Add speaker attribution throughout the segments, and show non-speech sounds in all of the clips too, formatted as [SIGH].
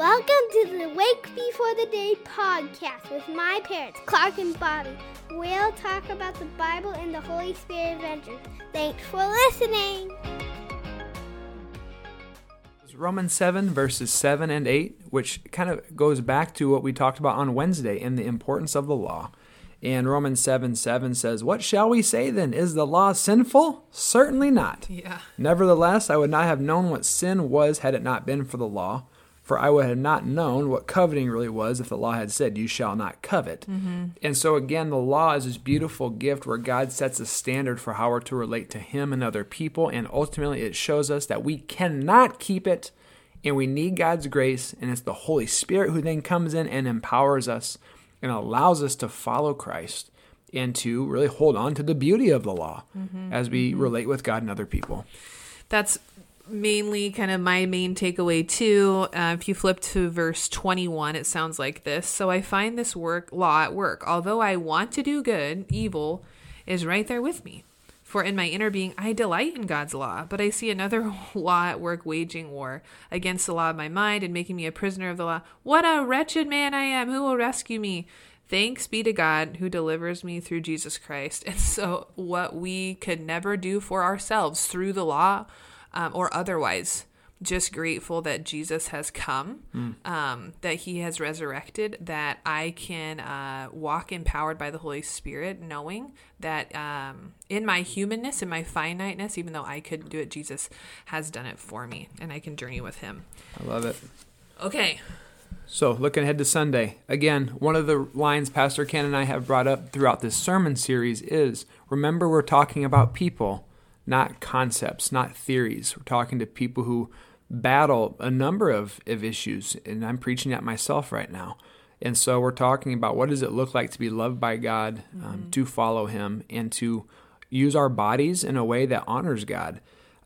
Speaker 1: Welcome to the Wake Before the Day podcast with my parents, Clark and Bobbie. We'll talk about the Bible and the Holy Spirit adventures. Thanks for listening.
Speaker 2: Romans 7, verses 7 and 8, which kind of goes back to what we talked about on Wednesday in the importance of the law. And Romans 7 7 says, What shall we say then? Is the law sinful? Certainly not.
Speaker 3: Yeah.
Speaker 2: Nevertheless, I would not have known what sin was had it not been for the law. For I would have not known what coveting really was if the law had said, You shall not covet. Mm-hmm. And so, again, the law is this beautiful gift where God sets a standard for how we're to relate to Him and other people. And ultimately, it shows us that we cannot keep it and we need God's grace. And it's the Holy Spirit who then comes in and empowers us and allows us to follow Christ and to really hold on to the beauty of the law mm-hmm. as we mm-hmm. relate with God and other people.
Speaker 3: That's mainly kind of my main takeaway too. Uh, if you flip to verse 21, it sounds like this. So I find this work law at work. Although I want to do good, evil is right there with me. For in my inner being, I delight in God's law, but I see another [LAUGHS] law at work waging war against the law of my mind and making me a prisoner of the law. What a wretched man I am! Who will rescue me? Thanks be to God who delivers me through Jesus Christ. [LAUGHS] And so, what we could never do for ourselves through the law um, or otherwise, just grateful that Jesus has come, mm. um, that he has resurrected, that I can uh, walk empowered by the Holy Spirit, knowing that um, in my humanness, in my finiteness, even though I couldn't do it, Jesus has done it for me, and I can journey with him.
Speaker 2: I love it.
Speaker 3: Okay.
Speaker 2: So, looking ahead to Sunday, again, one of the lines Pastor Ken and I have brought up throughout this sermon series is remember, we're talking about people, not concepts, not theories. We're talking to people who battle a number of, of issues, and I'm preaching at myself right now. And so we're talking about what does it look like to be loved by God, um, mm-hmm. to follow Him, and to use our bodies in a way that honors God.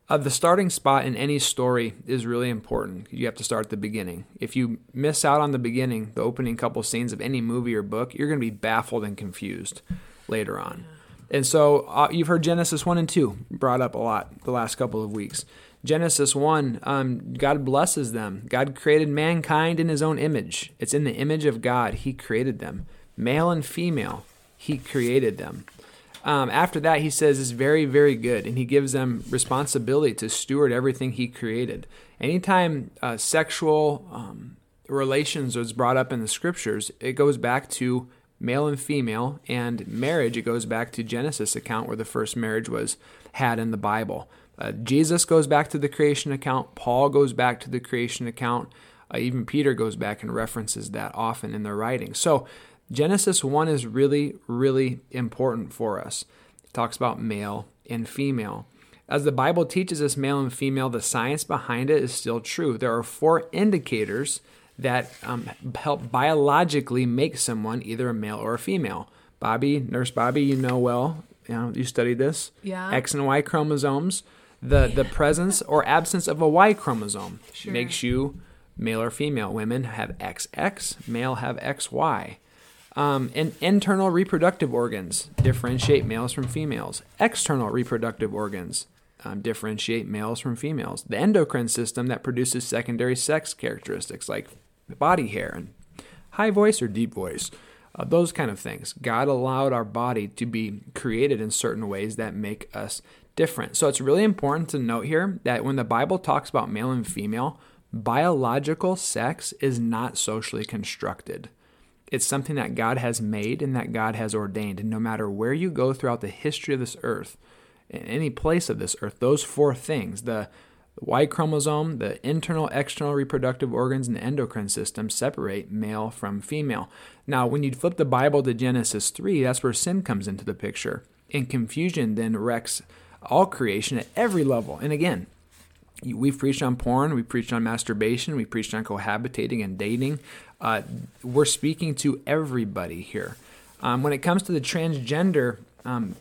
Speaker 2: Uh, the starting spot in any story is really important. You have to start at the beginning. If you miss out on the beginning, the opening couple scenes of any movie or book, you're going to be baffled and confused later on. And so uh, you've heard Genesis 1 and 2 brought up a lot the last couple of weeks. Genesis 1, um, God blesses them. God created mankind in his own image. It's in the image of God. He created them. Male and female, he created them. Um, after that, he says it's very, very good, and he gives them responsibility to steward everything he created. Anytime uh, sexual um, relations was brought up in the scriptures, it goes back to male and female, and marriage, it goes back to Genesis account where the first marriage was had in the Bible. Uh, Jesus goes back to the creation account. Paul goes back to the creation account. Uh, even Peter goes back and references that often in their writings. So Genesis 1 is really, really important for us. It talks about male and female. As the Bible teaches us male and female, the science behind it is still true. There are four indicators that um, help biologically make someone either a male or a female. Bobbie, Nurse Bobbie, you know well. You know, you studied this.
Speaker 3: Yeah.
Speaker 2: X and Y chromosomes the the presence or absence of a Y chromosome sure. makes you male or female. Women have XX, male have XY. Um, and internal reproductive organs differentiate males from females. External reproductive organs um, differentiate males from females. The endocrine system that produces secondary sex characteristics like body hair and high voice or deep voice. Uh, those kind of things. God allowed our body to be created in certain ways that make us different. So it's really important to note here that when the Bible talks about male and female, biological sex is not socially constructed. It's something that God has made and that God has ordained. And no matter where you go throughout the history of this earth, in any place of this earth, those four things the Y chromosome, the internal, external reproductive organs, and the endocrine system separate male from female. Now, when you flip the Bible to Genesis 3, that's where sin comes into the picture. And confusion then wrecks all creation at every level. And again, we've preached on porn, we've preached on masturbation, we've preached on cohabitating and dating. Uh, we're speaking to everybody here. Um, when it comes to the transgender um,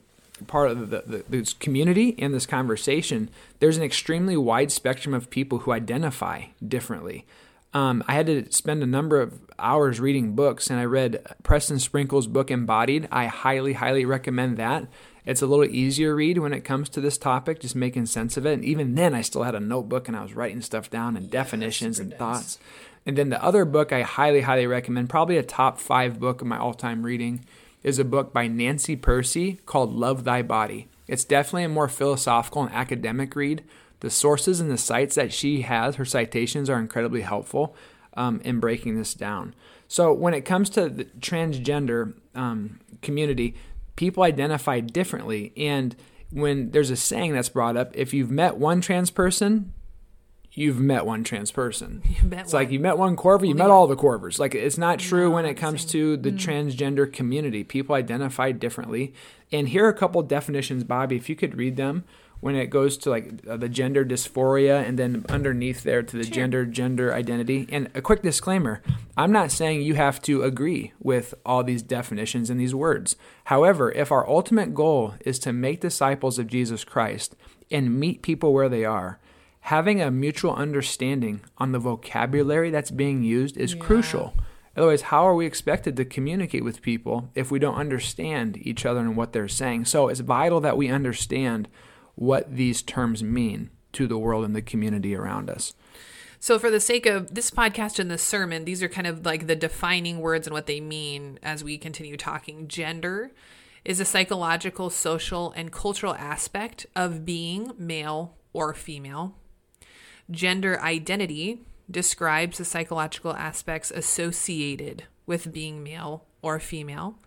Speaker 2: part of the, the, this community and this conversation, there's an extremely wide spectrum of people who identify differently. Um, I had to spend a number of hours reading books, and I read Preston Sprinkle's book Embodied. I highly, highly recommend that. It's a little easier read when it comes to this topic, just making sense of it. And even then, I still had a notebook and I was writing stuff down and yeah, definitions and nice. thoughts. And then the other book I highly, highly recommend, probably a top five book of my all time reading, is a book by Nancy Pearcey called Love Thy Body. It's definitely a more philosophical and academic read. The sources and the sites that she has, her citations, are incredibly helpful um, in breaking this down. So, when it comes to the transgender um, community, people identify differently. And when there's a saying that's brought up, if you've met one trans person, you've met one trans person. [LAUGHS]
Speaker 3: You met
Speaker 2: it's like
Speaker 3: one.
Speaker 2: you met one Korver, you met all the Korvers. Like it's not true when it comes to the transgender community. People identify differently. And here are a couple definitions, Bobbie, if you could read them when it goes to like uh, the gender dysphoria and then underneath there to the gender gender identity. And a quick disclaimer, I'm not saying you have to agree with all these definitions and these words. However, if our ultimate goal is to make disciples of Jesus Christ and meet people where they are, having a mutual understanding on the vocabulary that's being used is crucial. Otherwise, how are we expected to communicate with people if we don't understand each other and what they're saying? So it's vital that we understand what these terms mean to the world and the community around us.
Speaker 3: So, for the sake of this podcast and this sermon, these are kind of like the defining words and what they mean as we continue talking. Gender is a psychological, social, and cultural aspect of being male or female. Gender identity describes the psychological aspects associated with being male or female.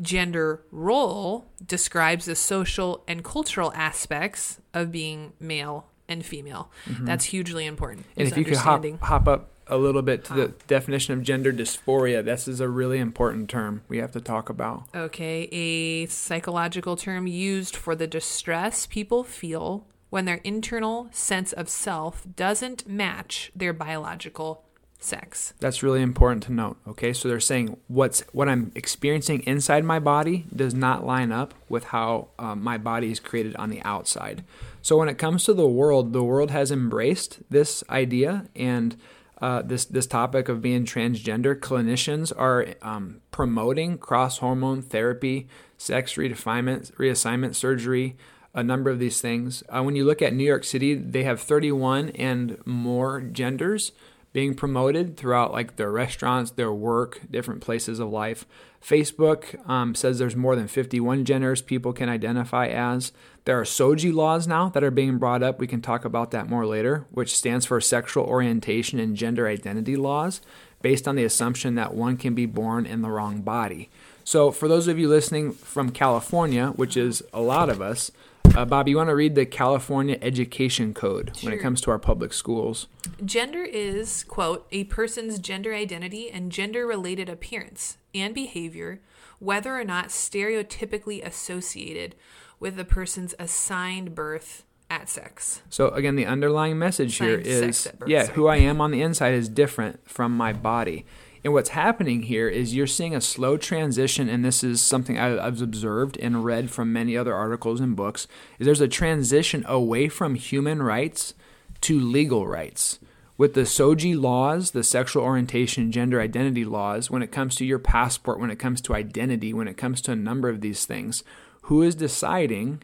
Speaker 3: Gender role describes the social and cultural aspects of being male and female. That's hugely important.
Speaker 2: Mm-hmm. And if you could hop, hop up a little bit to the definition of gender dysphoria, this is a really important term we have to talk about.
Speaker 3: Okay, a psychological term used for the distress people feel when their internal sense of self doesn't match their biological sex.
Speaker 2: That's really important to note. Okay, so they're saying what's what I'm experiencing inside my body does not line up with how um, my body is created on the outside. So when it comes to the world, the world has embraced this idea and uh, this this topic of being transgender. Clinicians are um, promoting cross hormone therapy, sex redefinement, reassignment surgery. A number of these things. Uh, when you look at New York City, they have 31 and more genders being promoted throughout like their restaurants, their work, different places of life. Facebook um, says there's more than 51 genders people can identify as. There are SOGI laws now that are being brought up. We can talk about that more later, which stands for sexual orientation and gender identity laws, based on the assumption that one can be born in the wrong body. So, for those of you listening from California, which is a lot of us, uh, Bob, you want to read the California Education Code when it comes to our public schools?
Speaker 3: Gender is, quote, a person's gender identity and gender related appearance and behavior, whether or not stereotypically associated with a person's assigned birth at sex.
Speaker 2: So again, the underlying message here
Speaker 3: Assigned sex
Speaker 2: is yeah,
Speaker 3: sorry.
Speaker 2: who I am on the inside is different from my body. And what's happening here is you're seeing a slow transition, and this is something I've observed and read from many other articles and books. Is there's a transition away from human rights to legal rights. With the SOGI laws, the sexual orientation, gender identity laws, when it comes to your passport, when it comes to identity, when it comes to a number of these things, who is deciding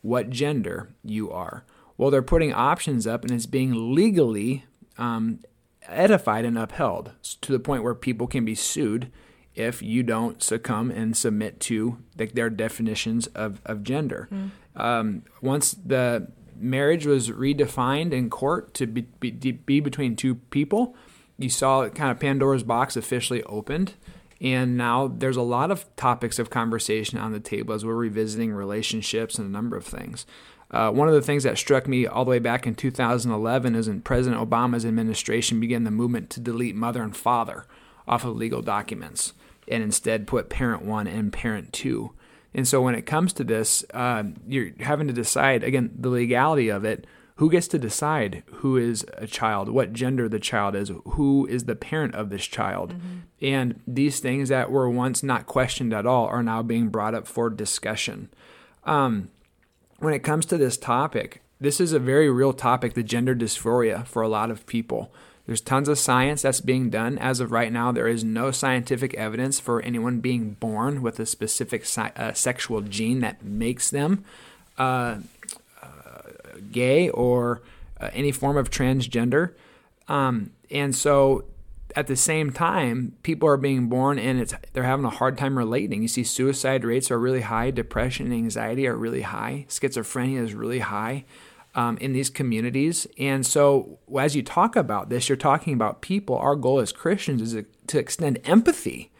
Speaker 2: what gender you are. Well, they're putting options up and it's being legally um, edified and upheld to the point where people can be sued if you don't succumb and submit to like, their definitions of, of gender. Um, once the marriage was redefined in court to be, be, be between two people, you saw kind of Pandora's box officially opened. And now there's a lot of topics of conversation on the table as we're revisiting relationships and a number of things. Uh, one of the things that struck me all the way back in 2011 is when President Obama's administration began the movement to delete mother and father off of legal documents and instead put parent one and parent two. And so when it comes to this, uh, you're having to decide, again, the legality of it. Who gets to decide who is a child, what gender the child is, who is the parent of this child? And these things that were once not questioned at all are now being brought up for discussion. Um, when it comes to this topic, this is a very real topic, the gender dysphoria for a lot of people. There's tons of science that's being done. As of right now, there is no scientific evidence for anyone being born with a specific si- uh, sexual gene that makes them uh, uh, gay or uh, any form of transgender. Um, and so at the same time, people are being born and it's they're having a hard time relating. You see, suicide rates are really high, depression and anxiety are really high, schizophrenia is really high um, in these communities. And so, as you talk about this, you're talking about people. Our goal as Christians is to extend empathy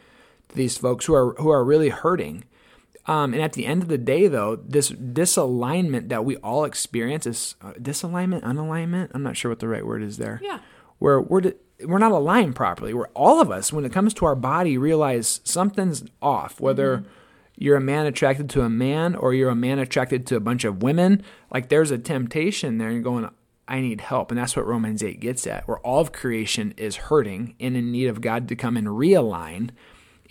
Speaker 2: to these folks who are who are really hurting. Um, and at the end of the day, though, this disalignment that we all experience is uh, disalignment, unalignment. I'm not sure what the right word is there.
Speaker 3: Yeah.
Speaker 2: Where we're we're not aligned properly. Where all of us, when it comes to our body, realize something's off. Whether mm-hmm. you're a man attracted to a man or you're a man attracted to a bunch of women, like there's a temptation there. And you're going, I need help. And that's what Romans 8 gets at, where all of creation is hurting and in need of God to come and realign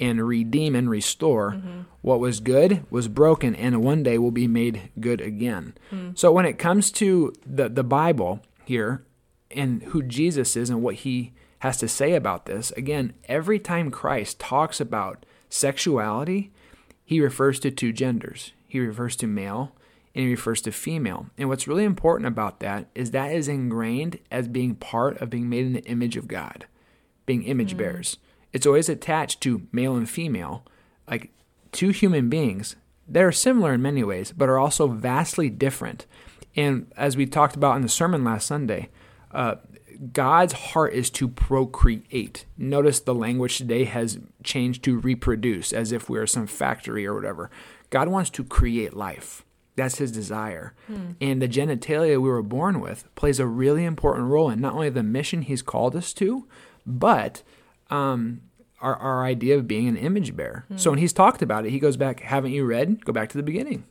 Speaker 2: and redeem and restore mm-hmm. what was good was broken and one day will be made good again. Mm. So when it comes to the the Bible here and who Jesus is and what he has to say about this, again, every time Christ talks about sexuality, he refers to two genders. He refers to male and he refers to female. And what's really important about that is that is ingrained as being part of being made in the image of God, being image mm. bearers it's always attached to male and female, like two human beings that are similar in many ways, but are also vastly different. And as we talked about in the sermon last Sunday, uh, God's heart is to procreate. Notice the language today has changed to reproduce, as if we are some factory or whatever. God wants to create life. That's his desire. Hmm. And the genitalia we were born with plays a really important role in not only the mission he's called us to, but um, our, our idea of being an image bearer. Mm. So when he's talked about it, he goes back, haven't you read? Go back to the beginning.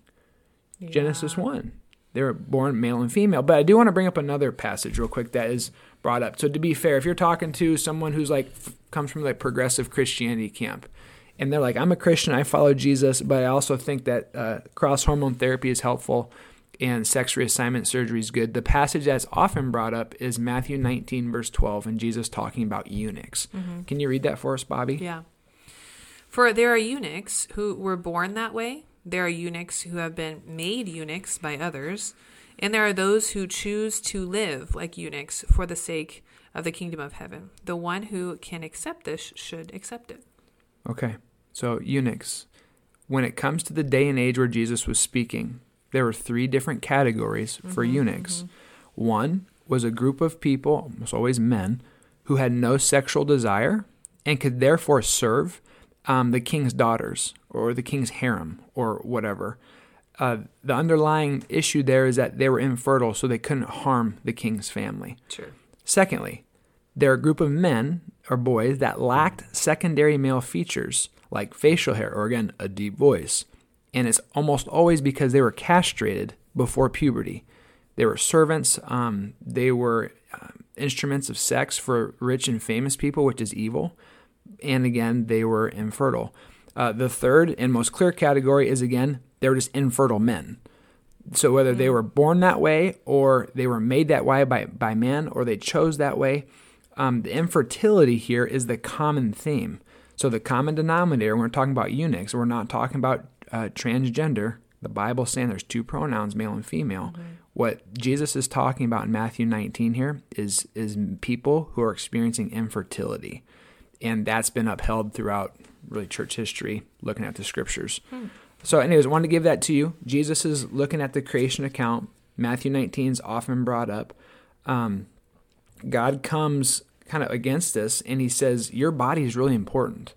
Speaker 2: Yeah. Genesis 1. They were born male and female. But I do want to bring up another passage real quick that is brought up. So to be fair, if you're talking to someone who's like f- comes from like progressive Christianity camp, and they're like, I'm a Christian, I follow Jesus, but I also think that uh, cross hormone therapy is helpful and sex reassignment surgery is good. The passage that's often brought up is Matthew 19, verse 12, and Jesus talking about eunuchs. Mm-hmm. Can you read that for us, Bobbie?
Speaker 3: Yeah. For there are eunuchs who were born that way, there are eunuchs who have been made eunuchs by others, and there are those who choose to live like eunuchs for the sake of the kingdom of heaven. The one who can accept this should accept it.
Speaker 2: Okay. So, eunuchs. When it comes to the day and age where Jesus was speaking, there were three different categories for mm-hmm, eunuchs. Mm-hmm. One was a group of people, almost always men, who had no sexual desire and could therefore serve um, the king's daughters or the king's harem or whatever. Uh, the underlying issue there is that they were infertile, so they couldn't harm the king's family.
Speaker 3: Sure.
Speaker 2: Secondly, there are a group of men or boys that lacked secondary male features like facial hair or, again, a deep voice and it's almost always because they were castrated before puberty. They were servants, um, they were uh, instruments of sex for rich and famous people, which is evil. And again, they were infertile. Uh, the third and most clear category is again, they were just infertile men. So whether they were born that way or they were made that way by, by men or they chose that way, um, the infertility here is the common theme. So the common denominator, when we're talking about eunuchs, we're not talking about uh, transgender, the Bible saying there's two pronouns, male and female. Mm-hmm. What Jesus is talking about in Matthew 19 here is is people who are experiencing infertility, and that's been upheld throughout really church history, looking at the scriptures. Hmm. So, anyways, I wanted to give that to you. Jesus is looking at the creation account. Matthew 19 is often brought up. Um, God comes kind of against this, and he says your body is really important.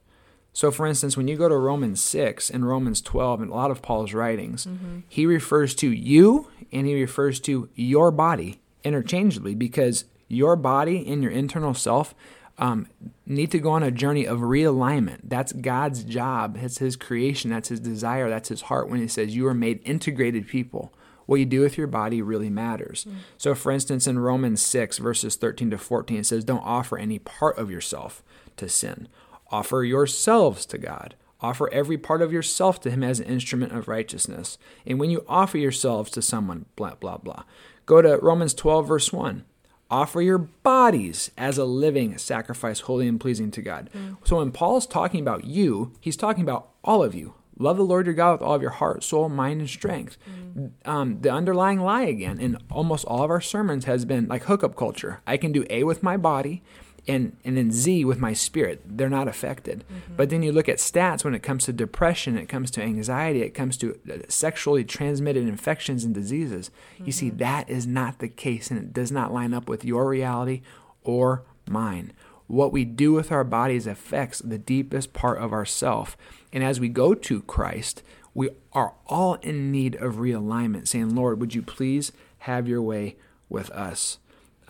Speaker 2: So, for instance, when you go to Romans 6 and Romans 12 and a lot of Paul's writings, mm-hmm. he refers to you and he refers to your body interchangeably because your body and your internal self um, need to go on a journey of realignment. That's God's job. It's His creation. That's His desire. That's His heart when He says you are made integrated people. What you do with your body really matters. Mm. So, for instance, in Romans 6, verses 13 to 14, it says, Don't offer any part of yourself to sin Offer yourselves to God. Offer every part of yourself to Him as an instrument of righteousness. And when you offer yourselves to someone, blah, blah, blah. Go to Romans 12, verse 1. Offer your bodies as a living sacrifice, holy and pleasing to God. Mm. So when Paul's talking about you, he's talking about all of you. Love the Lord your God with all of your heart, soul, mind, and strength. Mm. Um, the underlying lie again in almost all of our sermons has been like hookup culture. I can do A with my body and and then Z with my spirit, they're not affected. But then you look at stats when it comes to depression, it comes to anxiety, it comes to uh, sexually transmitted infections and diseases. You see, that is not the case, and it does not line up with your reality or mine. What we do with our bodies affects the deepest part of ourself. And as we go to Christ, we are all in need of realignment, saying, Lord, would you please have your way with us?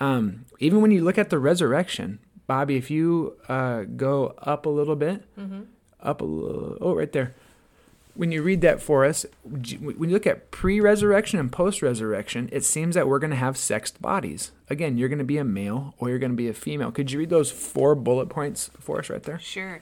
Speaker 2: Um, even when you look at the resurrection, Bobbie, if you uh, go up a little bit, up a little, oh, right there. When you read that for us, when you look at pre resurrection and post resurrection, it seems that we're going to have sexed bodies. Again, you're going to be a male or you're going to be a female. Could you read those four bullet points for us right there?
Speaker 3: Sure.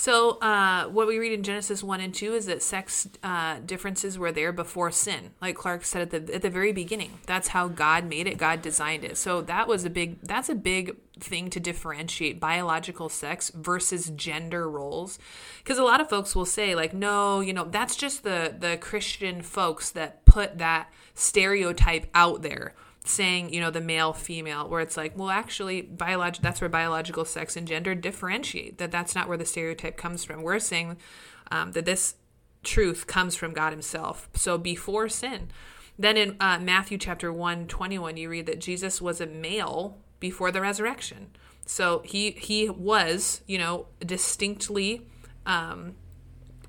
Speaker 3: So, uh, what we read in Genesis 1 and 2 is that sex uh, differences were there before sin. Like Clark said at the, at the very beginning. That's how God made it, God designed it. So, that was a big, that's a big thing to differentiate biological sex versus gender roles. Because a lot of folks will say, like, no, you know, that's just the, the Christian folks that put that stereotype out there saying you know the male female where it's like well actually biolog- that's where biological sex and gender differentiate that that's not where the stereotype comes from. We're saying um, that this truth comes from god himself. So before sin. Then in uh, matthew chapter 1 21 you read that jesus was a male before the resurrection. So he he was you know distinctly um,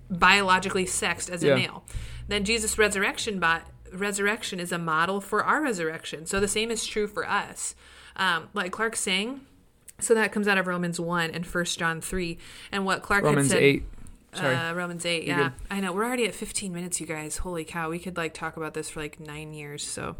Speaker 3: biologically sexed as a
Speaker 2: Yeah.
Speaker 3: male. Then jesus resurrection by resurrection is a model for our resurrection. So the same is true for us. Um, like Clark's saying, so that comes out of Romans 1 and 1 John 3. And what Clark
Speaker 2: Romans
Speaker 3: had said,
Speaker 2: 8. Sorry.
Speaker 3: Uh, Romans 8,
Speaker 2: You're
Speaker 3: yeah.
Speaker 2: good.
Speaker 3: I know. We're already at 15 minutes, you guys. Holy cow. We could like talk about this for like nine years. So,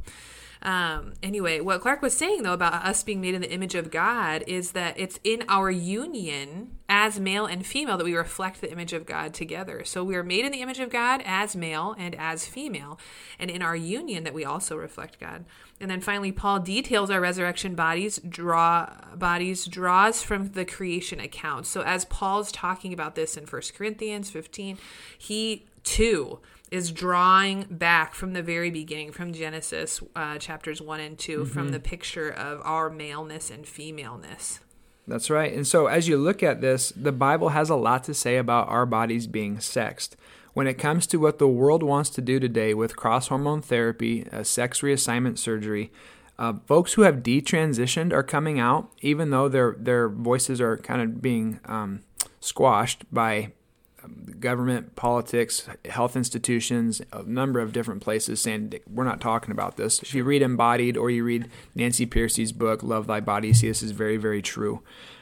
Speaker 3: um, anyway, what Clark was saying though about us being made in the image of God is that it's in our union as male and female that we reflect the image of God together. So we are made in the image of God as male and as female, and in our union that we also reflect God. And then finally, Paul details our resurrection bodies draw bodies draws from the creation account. So as Paul's talking about this in 1 Corinthians 15, he too is drawing back from the very beginning, from Genesis uh, chapters 1 and 2, from the picture of our maleness and femaleness.
Speaker 2: That's right. And so, as you look at this, the Bible has a lot to say about our bodies being sexed. When it comes to what the world wants to do today with cross hormone therapy, uh, sex reassignment surgery, uh, folks who have detransitioned are coming out, even though their their voices are kind of being um, squashed by government, politics, health institutions, a number of different places saying we're not talking about this. If you read Embodied or you read Nancy Pearcey's book, Love Thy Body, see this is very, very true.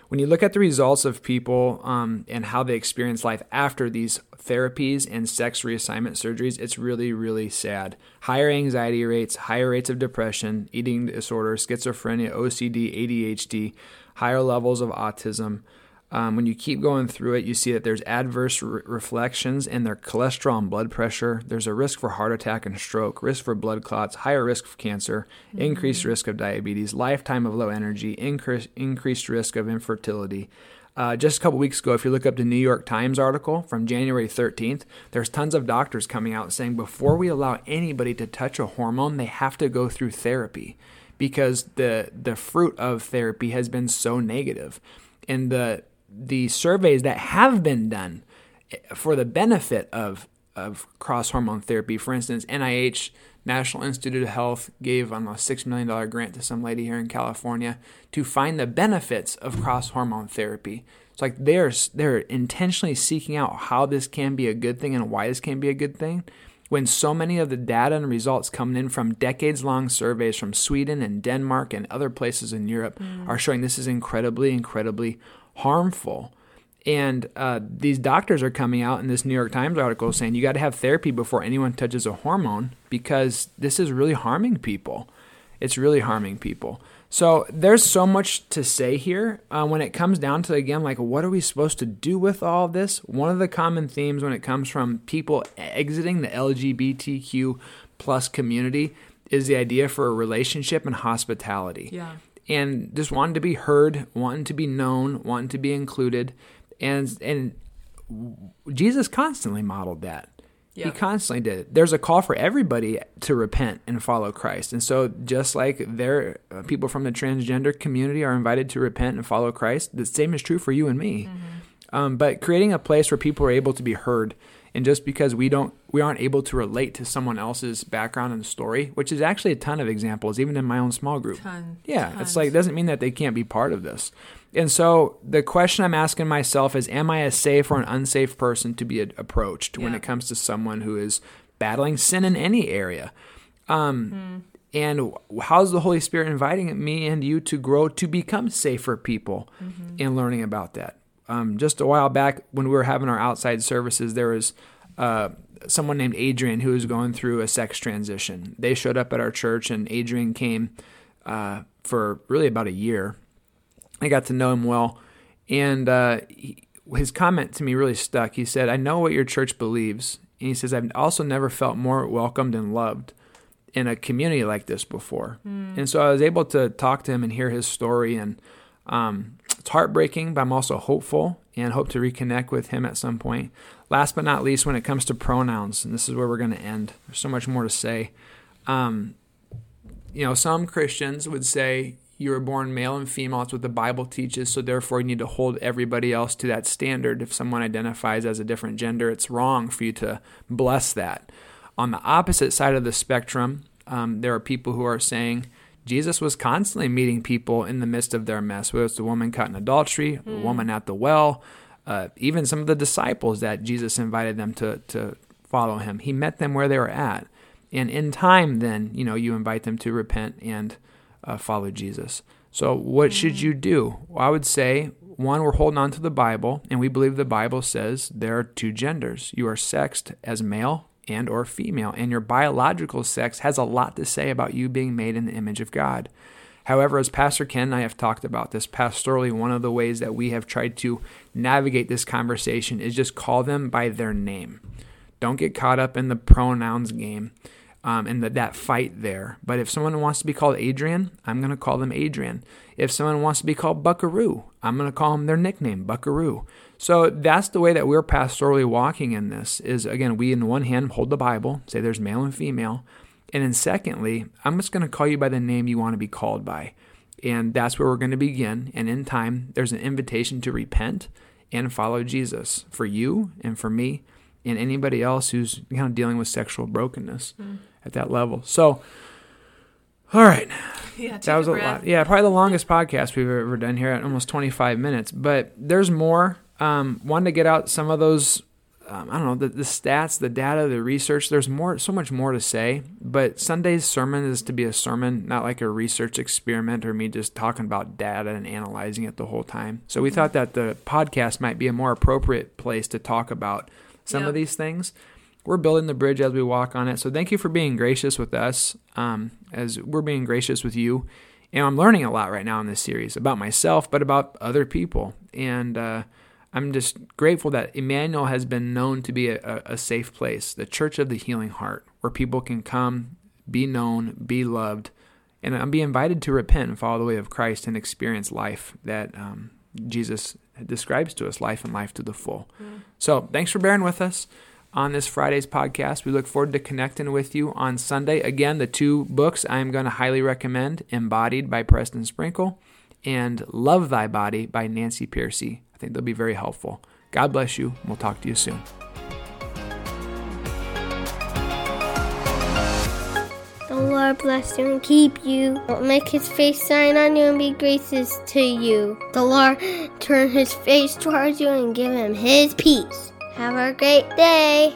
Speaker 2: When you look at the results of people um, and how they experience life after these therapies and sex reassignment surgeries, it's really, really sad. Higher anxiety rates, higher rates of depression, eating disorder, schizophrenia, OCD, ADHD, higher levels of autism. Um, when you keep going through it, you see that there's adverse re- reflections in their cholesterol and blood pressure. There's a risk for heart attack and stroke, risk for blood clots, higher risk of cancer, increased risk of diabetes, lifetime of low energy, increase, increased risk of infertility. Uh, just a couple weeks ago, if you look up the New York Times article from January 13th, there's tons of doctors coming out saying before we allow anybody to touch a hormone, they have to go through therapy because the the fruit of therapy has been so negative. And the the surveys that have been done for the benefit of of cross hormone therapy, for instance, NIH National Institute of Health gave um, a six million dollar grant to some lady here in California to find the benefits of cross hormone therapy. It's like they're they're intentionally seeking out how this can be a good thing and why this can be a good thing. When so many of the data and results coming in from decades long surveys from Sweden and Denmark and other places in Europe are showing this is incredibly, incredibly harmful. And uh, these doctors are coming out in this New York Times article saying you got to have therapy before anyone touches a hormone because this is really harming people. It's really harming people. So there's so much to say here uh, when it comes down to again like what are we supposed to do with all this? One of the common themes when it comes from people exiting the LGBTQ plus community is the idea for a relationship and hospitality
Speaker 3: Yeah.
Speaker 2: And just wanting to be heard, wanting to be known, wanting to be included, and and Jesus constantly modeled that. He constantly did it. There's a call for everybody to repent and follow Christ. And so, just like there, uh, people from the transgender community are invited to repent and follow Christ, the same is true for you and me. Um, but creating a place where people are able to be heard, and just because we don't, we aren't able to relate to someone else's background and story, which is actually a ton of examples, even in my own small group.
Speaker 3: Ton,
Speaker 2: Yeah,
Speaker 3: tons.
Speaker 2: it's like it doesn't mean that they can't be part of this. And so the question I'm asking myself is am I a safe or an unsafe person to be approached when it comes to someone who is battling sin in any area? Um,
Speaker 3: Hmm.
Speaker 2: And how's the Holy Spirit inviting me and you to grow to become safer people
Speaker 3: Mm-hmm.
Speaker 2: in learning about that? Um, just a while back, when we were having our outside services, there was uh, someone named Adrian who was going through a sex transition. They showed up at our church, and Adrian came uh, for really about a year. I got to know him well, and uh, he, his comment to me really stuck. He said, "I know what your church believes," and he says, "I've also never felt more welcomed and loved in a community like this before." And so I was able to talk to him and hear his story, and um, it's heartbreaking, but I'm also hopeful and hope to reconnect with him at some point. Last but not least, when it comes to pronouns, and this is where we're going to end. There's so much more to say. Um, you know, some Christians would say you were born male and female. That's what the Bible teaches. So therefore, you need to hold everybody else to that standard. If someone identifies as a different gender, it's wrong for you to bless that. On the opposite side of the spectrum, um, there are people who are saying Jesus was constantly meeting people in the midst of their mess, whether it's the woman caught in adultery, the woman at the well, uh, even some of the disciples that Jesus invited them to, to follow him. He met them where they were at. And in time, then, you know, you invite them to repent and uh, follow Jesus. So, what should you do? Well, I would say, one, we're holding on to the Bible, and we believe the Bible says there are two genders. You are sexed as male and or female, and your biological sex has a lot to say about you being made in the image of God. However, as Pastor Ken and I have talked about this pastorally, one of the ways that we have tried to navigate this conversation is just call them by their name. Don't get caught up in the pronouns game um, and the, that fight there. But if someone wants to be called Adrian, I'm going to call them Adrian. If someone wants to be called Buckaroo, I'm going to call them their nickname, Buckaroo. So that's the way that we're pastorally walking in this is again, we in one hand hold the Bible, say there's male and female. And then secondly, I'm just going to call you by the name you want to be called by. And that's where we're going to begin. And in time, there's an invitation to repent and follow Jesus for you and for me and anybody else who's kind of dealing with sexual brokenness mm. at that level. So, all right. [LAUGHS]
Speaker 3: Yeah,
Speaker 2: That was a
Speaker 3: breath.
Speaker 2: lot. Yeah, probably the longest podcast we've ever done here at almost 25 minutes. But there's more. Um, wanted to get out some of those. Um, I don't know the, the stats, the data, the research. There's more, so much more to say. But Sunday's sermon is to be a sermon, not like a research experiment or me just talking about data and analyzing it the whole time. So we thought that the podcast might be a more appropriate place to talk about some
Speaker 3: Yeah.
Speaker 2: of these things we're building the bridge as we walk on it. So thank you for being gracious with us, um, as we're being gracious with you. And I'm learning a lot right now in this series about myself, but about other people. And uh, I'm just grateful that Emmanuel has been known to be a, a, safe place, the Church of the Healing Heart, where people can come, be known, be loved, and be invited to repent and follow the way of Christ and experience life that um, Jesus describes to us, life and life to the full. So thanks for bearing with us on this Friday's podcast. We look forward to connecting with you on Sunday. Again, the two books I am going to highly recommend Embodied by Preston Sprinkle and Love Thy Body by Nancy Pearcey. I think they'll be very helpful. God bless you. We'll talk to you soon.
Speaker 1: The Lord bless you and keep you. Make his face shine on you and be gracious to you. The Lord turn his face towards you and give him his peace. Have a great day.